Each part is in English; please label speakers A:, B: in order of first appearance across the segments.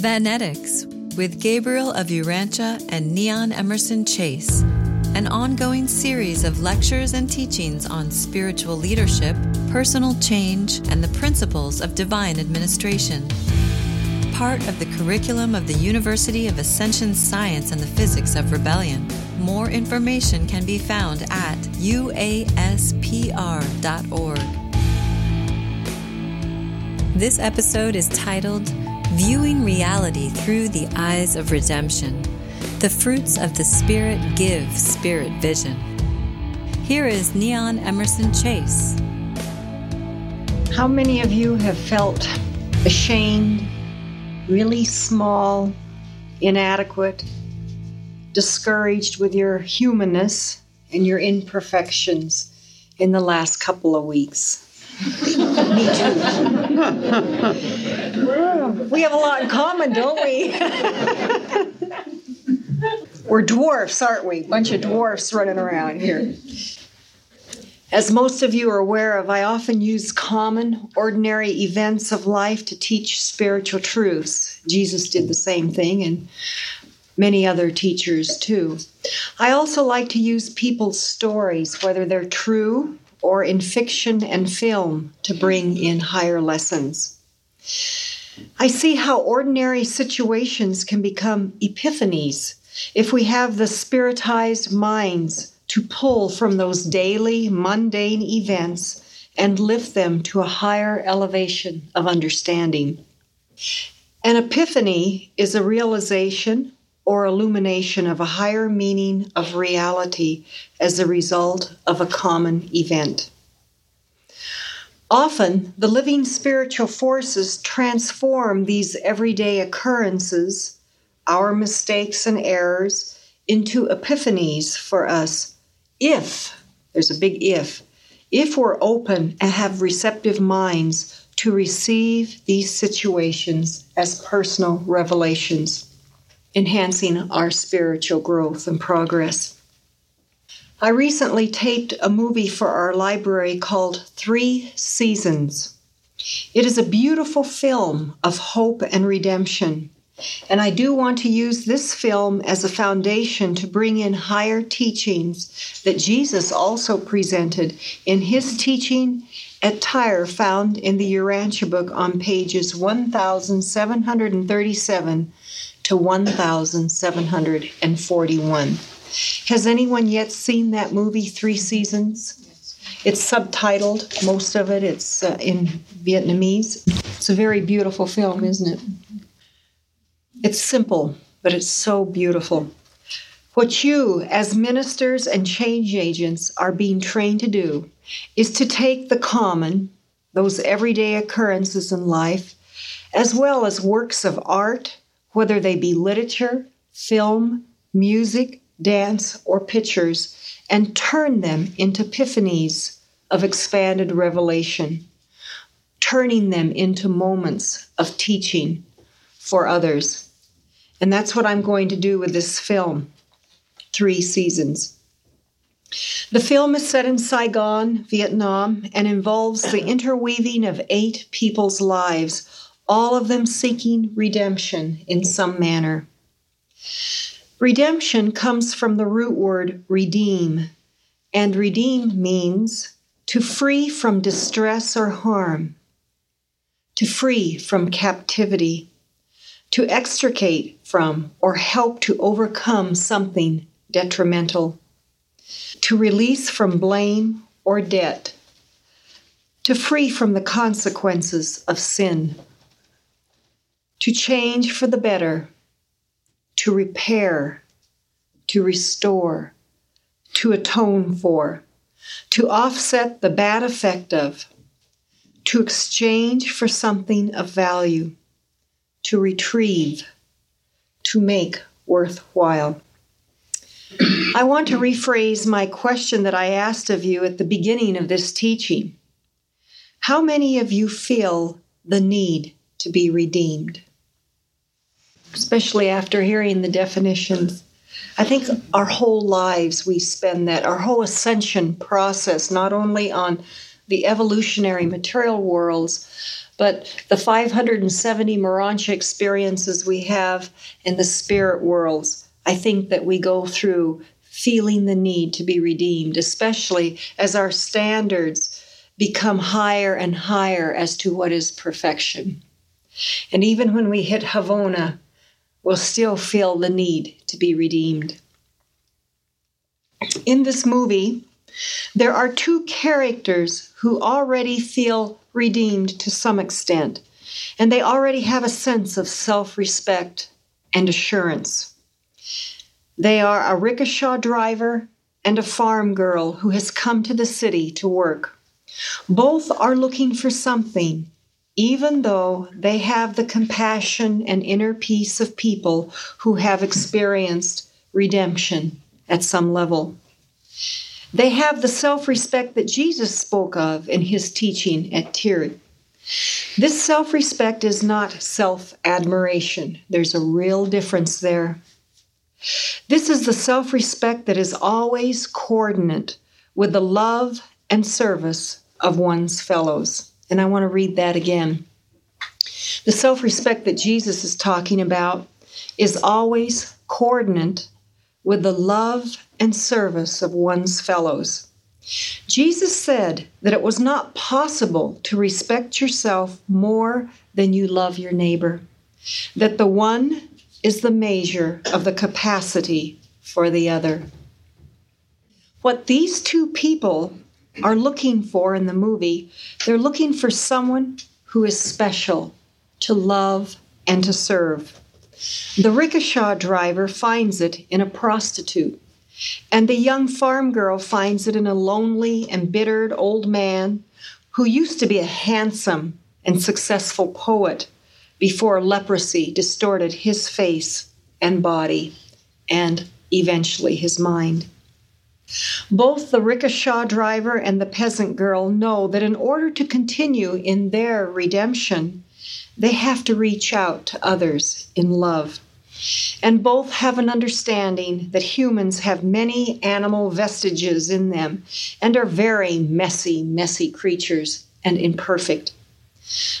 A: Vanetics with Gabriel of Urantia and Niánn Emerson Chase, an ongoing series of lectures and teachings on spiritual leadership, personal change, and the principles of divine administration. Part of the curriculum of the University of Ascension Science and the Physics of Rebellion. More information can be found at uaspr.org. This episode is titled Viewing Reality Through the Eyes of Redemption. The fruits of the Spirit give spirit vision. Here is Niánn Emerson Chase.
B: How many of you have felt ashamed, really small, inadequate, discouraged with your humanness and your imperfections in the last couple of weeks? Me too. We have a lot in common, don't we? We're dwarfs, aren't we? Bunch of dwarfs running around here. As most of you are aware of, I often use common, ordinary events of life to teach spiritual truths. Jesus did the same thing, and many other teachers too. I also like to use people's stories, whether they're true or in fiction and film, to bring in higher lessons. I see how ordinary situations can become epiphanies if we have the spiritized minds to pull from those daily, mundane events and lift them to a higher elevation of understanding. An epiphany is a realization or illumination of a higher meaning of reality as a result of a common event. Often, the living spiritual forces transform these everyday occurrences, our mistakes and errors, into epiphanies for us if, there's a big if, if we're open and have receptive minds to receive these situations as personal revelations enhancing our spiritual growth and progress. I recently taped a movie for our library called Three Seasons. It is a beautiful film of hope and redemption. And I do want to use this film as a foundation to bring in higher teachings that Jesus also presented in his teaching at Tyre, found in the Urantia book on pages 1737 to 1741. Has anyone yet seen that movie, Three Seasons? It's subtitled, most of it, it's uh, in Vietnamese. It's a very beautiful film, isn't it? It's simple, but it's so beautiful. What you, as ministers and change agents, are being trained to do is to take the common, those everyday occurrences in life, as well as works of art, whether they be literature, film, music, dance, or pictures, and turn them into epiphanies of expanded revelation, turning them into moments of teaching for others. And that's what I'm going to do with this film, Three Seasons. The film is set in Saigon, Vietnam, and involves the interweaving of eight people's lives, all of them seeking redemption in some manner. Redemption comes from the root word redeem, and redeem means to free from distress or harm, to free from captivity, to extricate from or help to overcome something detrimental, to release from blame or debt, to free from the consequences of sin, to change for the better to repair, to restore, to atone for, to offset the bad effect of, to exchange for something of value, to retrieve, to make worthwhile. I want to rephrase my question that I asked of you at the beginning of this teaching. How many of you feel the need to be redeemed? Especially after hearing the definitions. I think our whole lives we spend that, our whole ascension process, not only on the evolutionary material worlds, but the 570 Morontia experiences we have in the spirit worlds, I think that we go through feeling the need to be redeemed, especially as our standards become higher and higher as to what is perfection. And even when we hit Havona, we'll still feel the need to be redeemed. In this movie, there are two characters who already feel redeemed to some extent, and they already have a sense of self respect and assurance. They are a rickshaw driver and a farm girl who has come to the city to work. Both are looking for something, even though they have the compassion and inner peace of people who have experienced redemption at some level. They have the self respect that Jesus spoke of in his teaching at Tyre. This self respect is not self admiration, there's a real difference there. This is the self respect that is always coordinate with the love and service of one's fellows. And I want to read that again. The self respect that Jesus is talking about is always coordinate with the love and service of one's fellows. Jesus said that it was not possible to respect yourself more than you love your neighbor, that the one is the measure of the capacity for the other. What these two people are looking for in the movie, they're looking for someone who is special to love and to serve. The rickshaw driver finds it in a prostitute, and the young farm girl finds it in a lonely, embittered old man who used to be a handsome and successful poet before leprosy distorted his face and body and eventually his mind. Both the rickshaw driver and the peasant girl know that in order to continue in their redemption, they have to reach out to others in love. And both have an understanding that humans have many animal vestiges in them and are very messy, messy creatures and imperfect.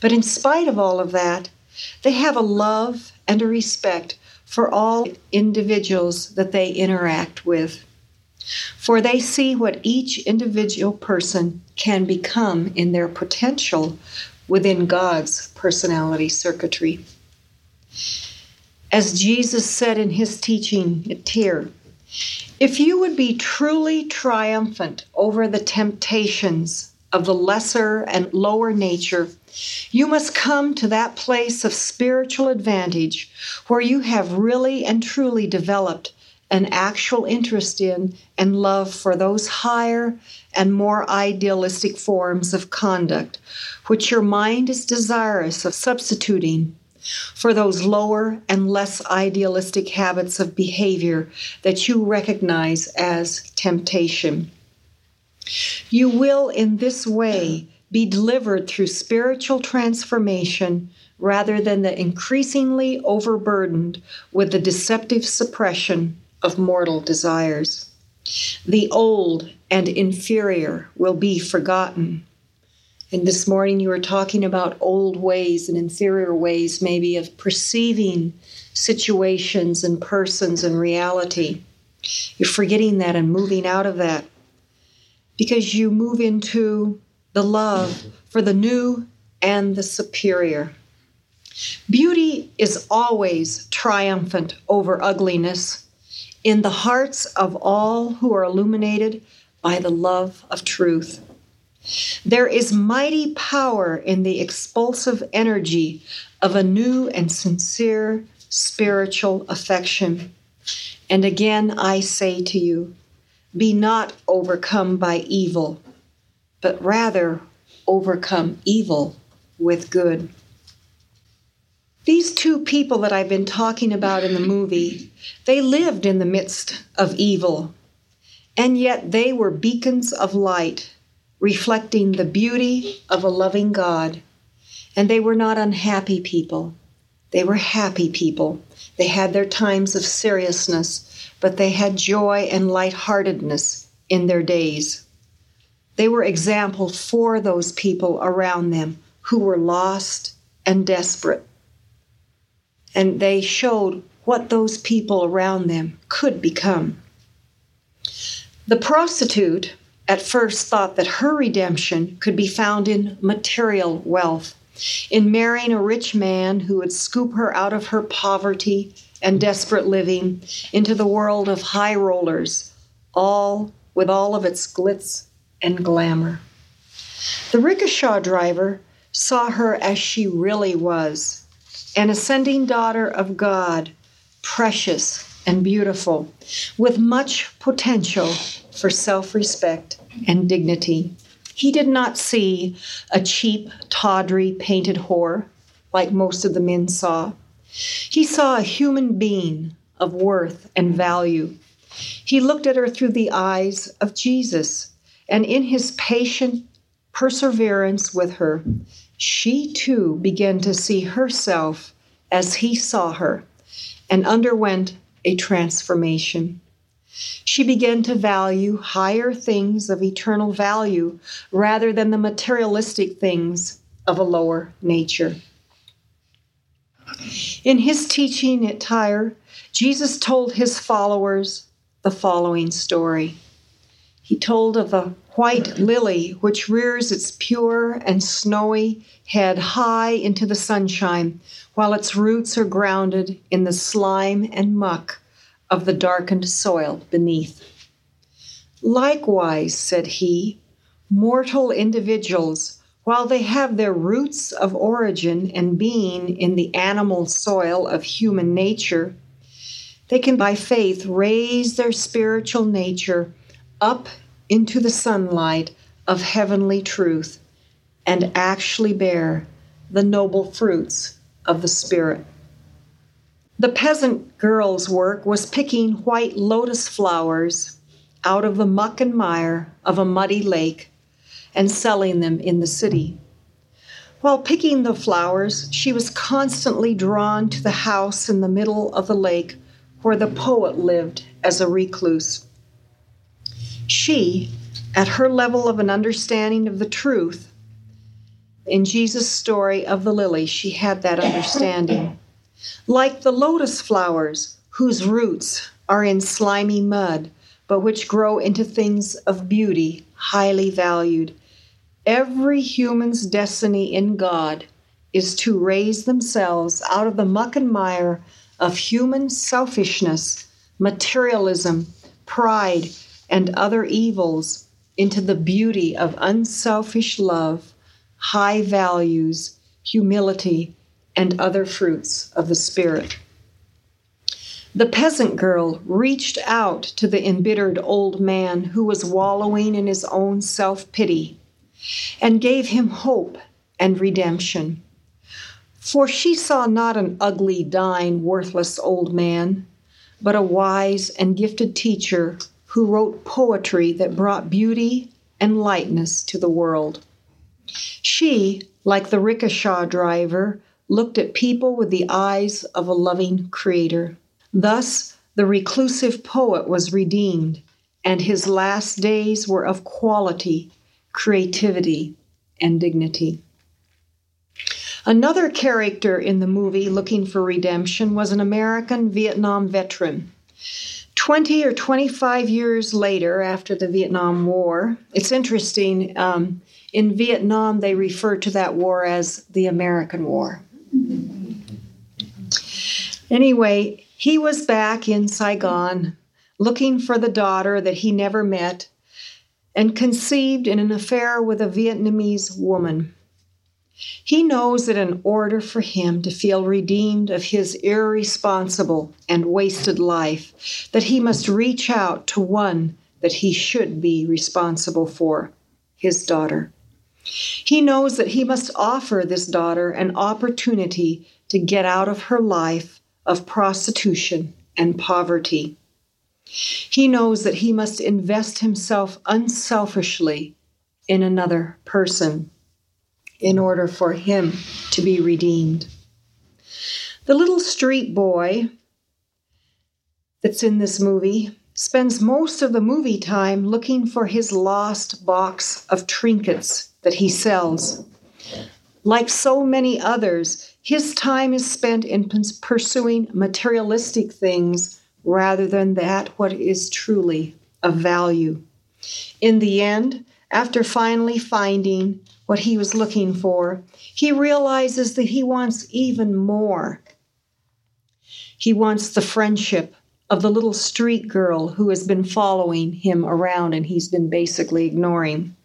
B: But in spite of all of that, they have a love and a respect for all individuals that they interact with. For they see what each individual person can become in their potential within God's personality circuitry. As Jesus said in his teaching at if you would be truly triumphant over the temptations of the lesser and lower nature, you must come to that place of spiritual advantage where you have really and truly developed an actual interest in and love for those higher and more idealistic forms of conduct, which your mind is desirous of substituting for those lower and less idealistic habits of behavior that you recognize as temptation. You will, in this way, be delivered through spiritual transformation rather than the increasingly overburdened with the deceptive suppression of mortal desires. The old and inferior will be forgotten. And this morning you were talking about old ways and inferior ways, maybe of perceiving situations and persons and reality. You're forgetting that and moving out of that because you move into the love for the new and the superior. Beauty is always triumphant over ugliness in the hearts of all who are illuminated by the love of truth. There is mighty power in the expulsive energy of a new and sincere spiritual affection. And again, I say to you, be not overcome by evil, but rather overcome evil with good. These two people that I've been talking about in the movie, they lived in the midst of evil, and yet they were beacons of light, reflecting the beauty of a loving God. And they were not unhappy people. They were happy people. They had their times of seriousness, but they had joy and lightheartedness in their days. They were examples for those people around them who were lost and desperate. And they showed what those people around them could become. The prostitute at first thought that her redemption could be found in material wealth, in marrying a rich man who would scoop her out of her poverty and desperate living into the world of high rollers, all with all of its glitz and glamour. The rickshaw driver saw her as she really was an ascending daughter of God, precious and beautiful, with much potential for self respect and dignity. He did not see a cheap, tawdry, painted whore like most of the men saw. He saw a human being of worth and value. He looked at her through the eyes of Jesus, and in his patient perseverance with her, she too began to see herself as he saw her and underwent a transformation. She began to value higher things of eternal value rather than the materialistic things of a lower nature. In his teaching at Tyre, Jesus told his followers the following story. He told of the white lily which rears its pure and snowy head high into the sunshine while its roots are grounded in the slime and muck of the darkened soil beneath. Likewise, said he, mortal individuals, while they have their roots of origin and being in the animal soil of human nature, they can by faith raise their spiritual nature up into the sunlight of heavenly truth and actually bear the noble fruits of the Spirit. The peasant girl's work was picking white lotus flowers out of the muck and mire of a muddy lake and selling them in the city. While picking the flowers, she was constantly drawn to the house in the middle of the lake where the poet lived as a recluse. She, at her level of an understanding of the truth, in Jesus' story of the lily, she had that understanding. Like the lotus flowers, whose roots are in slimy mud, but which grow into things of beauty, highly valued. Every human's destiny in God is to raise themselves out of the muck and mire of human selfishness, materialism, pride, and other evils into the beauty of unselfish love, high values, humility, and other fruits of the Spirit. The peasant girl reached out to the embittered old man who was wallowing in his own self pity and gave him hope and redemption. For she saw not an ugly, dying, worthless old man, but a wise and gifted teacher who wrote poetry that brought beauty and lightness to the world. She, like the rickshaw driver, looked at people with the eyes of a loving creator. Thus, the reclusive poet was redeemed, and his last days were of quality, creativity, and dignity. Another character in the movie Looking for Redemption was an American Vietnam veteran. 20 or 25 years later, after the Vietnam War, it's interesting, um, in Vietnam they refer to that war as the American War. Anyway, he was back in Saigon looking for the daughter that he never met and conceived in an affair with a Vietnamese woman. He knows that in order for him to feel redeemed of his irresponsible and wasted life, that he must reach out to one that he should be responsible for, his daughter. He knows that he must offer this daughter an opportunity to get out of her life of prostitution and poverty. He knows that he must invest himself unselfishly in another person in order for him to be redeemed. The little street boy that's in this movie spends most of the movie time looking for his lost box of trinkets that he sells. Like so many others, his time is spent in pursuing materialistic things rather than that what is truly of value. In the end, after finally finding what he was looking for, he realizes that he wants even more. He wants the friendship of the little street girl who has been following him around and he's been basically ignoring.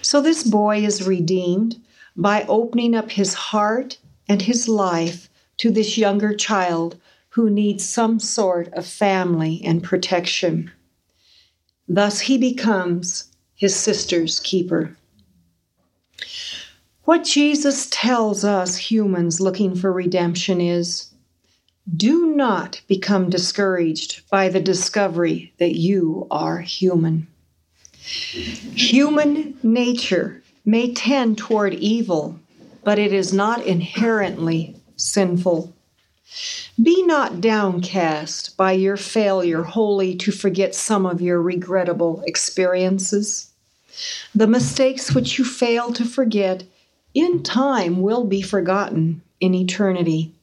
B: So this boy is redeemed by opening up his heart and his life to this younger child who needs some sort of family and protection. Thus, he becomes his sister's keeper. What Jesus tells us humans looking for redemption is do not become discouraged by the discovery that you are human. Human nature may tend toward evil, but it is not inherently sinful. Be not downcast by your failure wholly to forget some of your regrettable experiences. The mistakes which you fail to forget in time will be forgotten in eternity.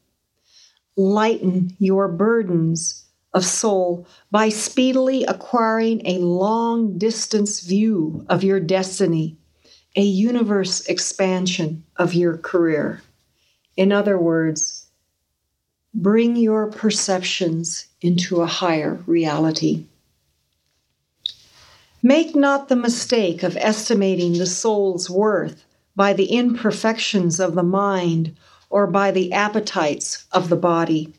B: Lighten your burdens of soul by speedily acquiring a long distance view of your destiny, a universe expansion of your career. In other words, bring your perceptions into a higher reality. Make not the mistake of estimating the soul's worth by the imperfections of the mind or by the appetites of the body.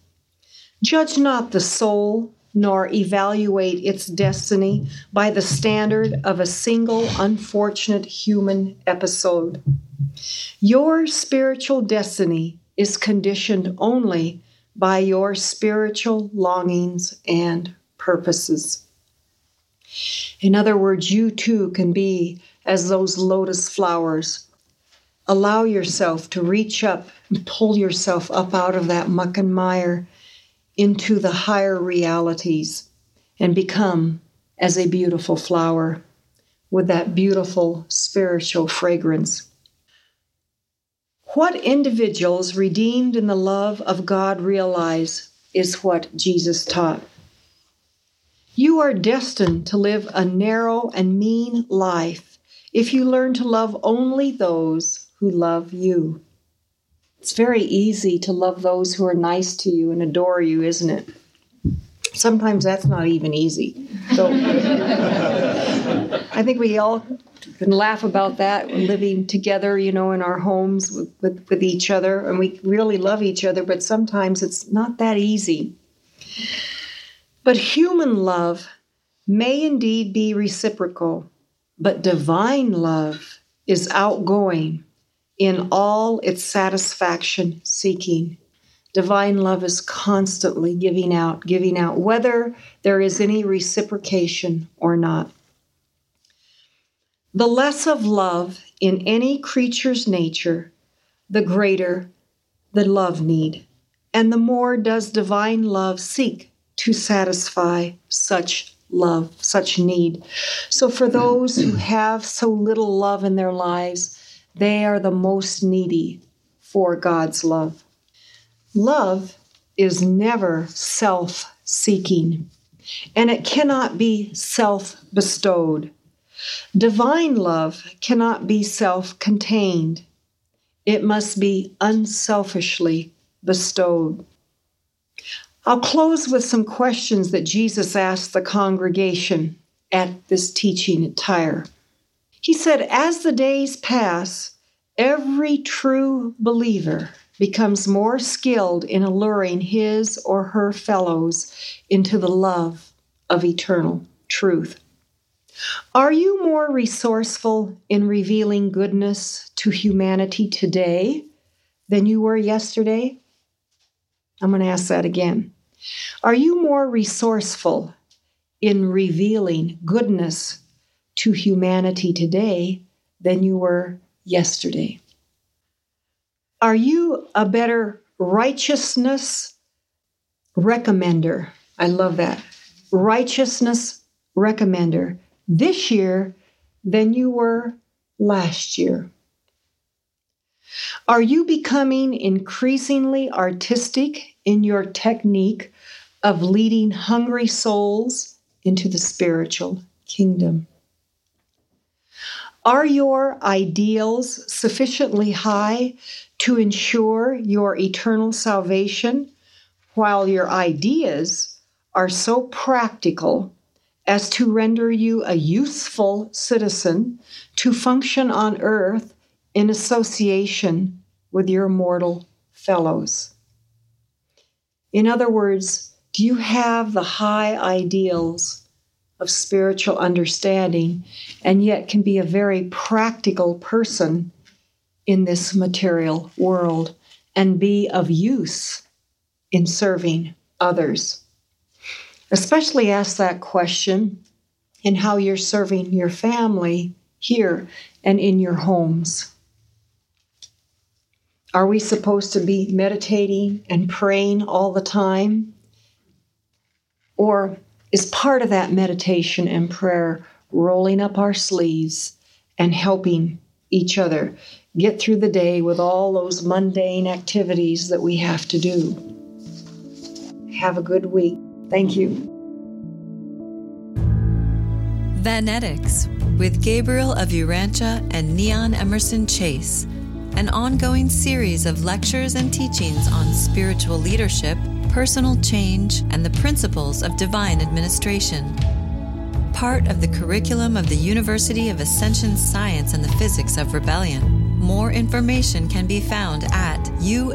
B: Judge not the soul, nor evaluate its destiny by the standard of a single unfortunate human episode. Your spiritual destiny is conditioned only by your spiritual longings and purposes. In other words, you too can be as those lotus flowers allow yourself to reach up and pull yourself up out of that muck and mire into the higher realities and become as a beautiful flower with that beautiful spiritual fragrance. What individuals redeemed in the love of God realize is what Jesus taught. You are destined to live a narrow and mean life if you learn to love only those who love you. It's very easy to love those who are nice to you and adore you, isn't it? Sometimes that's not even easy. So I think we all can laugh about that living together, you know, in our homes with, with, with each other. And we really love each other, but sometimes it's not that easy. But human love may indeed be reciprocal, but divine love is outgoing in all its satisfaction seeking. Divine love is constantly giving out, giving out, whether there is any reciprocation or not. The less of love in any creature's nature, the greater the love need, and the more does divine love seek to satisfy such love, such need. So, for those who have so little love in their lives, they are the most needy for God's love. Love is never self seeking, and it cannot be self bestowed. Divine love cannot be self contained, it must be unselfishly bestowed. I'll close with some questions that Jesus asked the congregation at this teaching at Tyre. He said, As the days pass, every true believer becomes more skilled in alluring his or her fellows into the love of eternal truth. Are you more resourceful in revealing goodness to humanity today than you were yesterday? I'm going to ask that again. Are you more resourceful in revealing goodness to humanity today than you were yesterday? Are you a better righteousness recommender? I love that. righteousness recommender this year than you were last year? Are you becoming increasingly artistic in your technique of leading hungry souls into the spiritual kingdom? Are your ideals sufficiently high to ensure your eternal salvation, while your ideas are so practical as to render you a useful citizen to function on earth in association with your mortal fellows. In other words, do you have the high ideals of spiritual understanding and yet can be a very practical person in this material world and be of use in serving others? Especially ask that question in how you're serving your family here and in your homes. Are we supposed to be meditating and praying all the time? Or is part of that meditation and prayer rolling up our sleeves and helping each other get through the day with all those mundane activities that we have to do? Have a good week. Thank you.
A: Vanetics with Gabriel of Urantia and Niánn Emerson Chase an ongoing series of lectures and teachings on spiritual leadership, personal change, and the principles of divine administration. Part of the curriculum of the University of Ascension Science and the Physics of Rebellion. More information can be found at uaspr.org.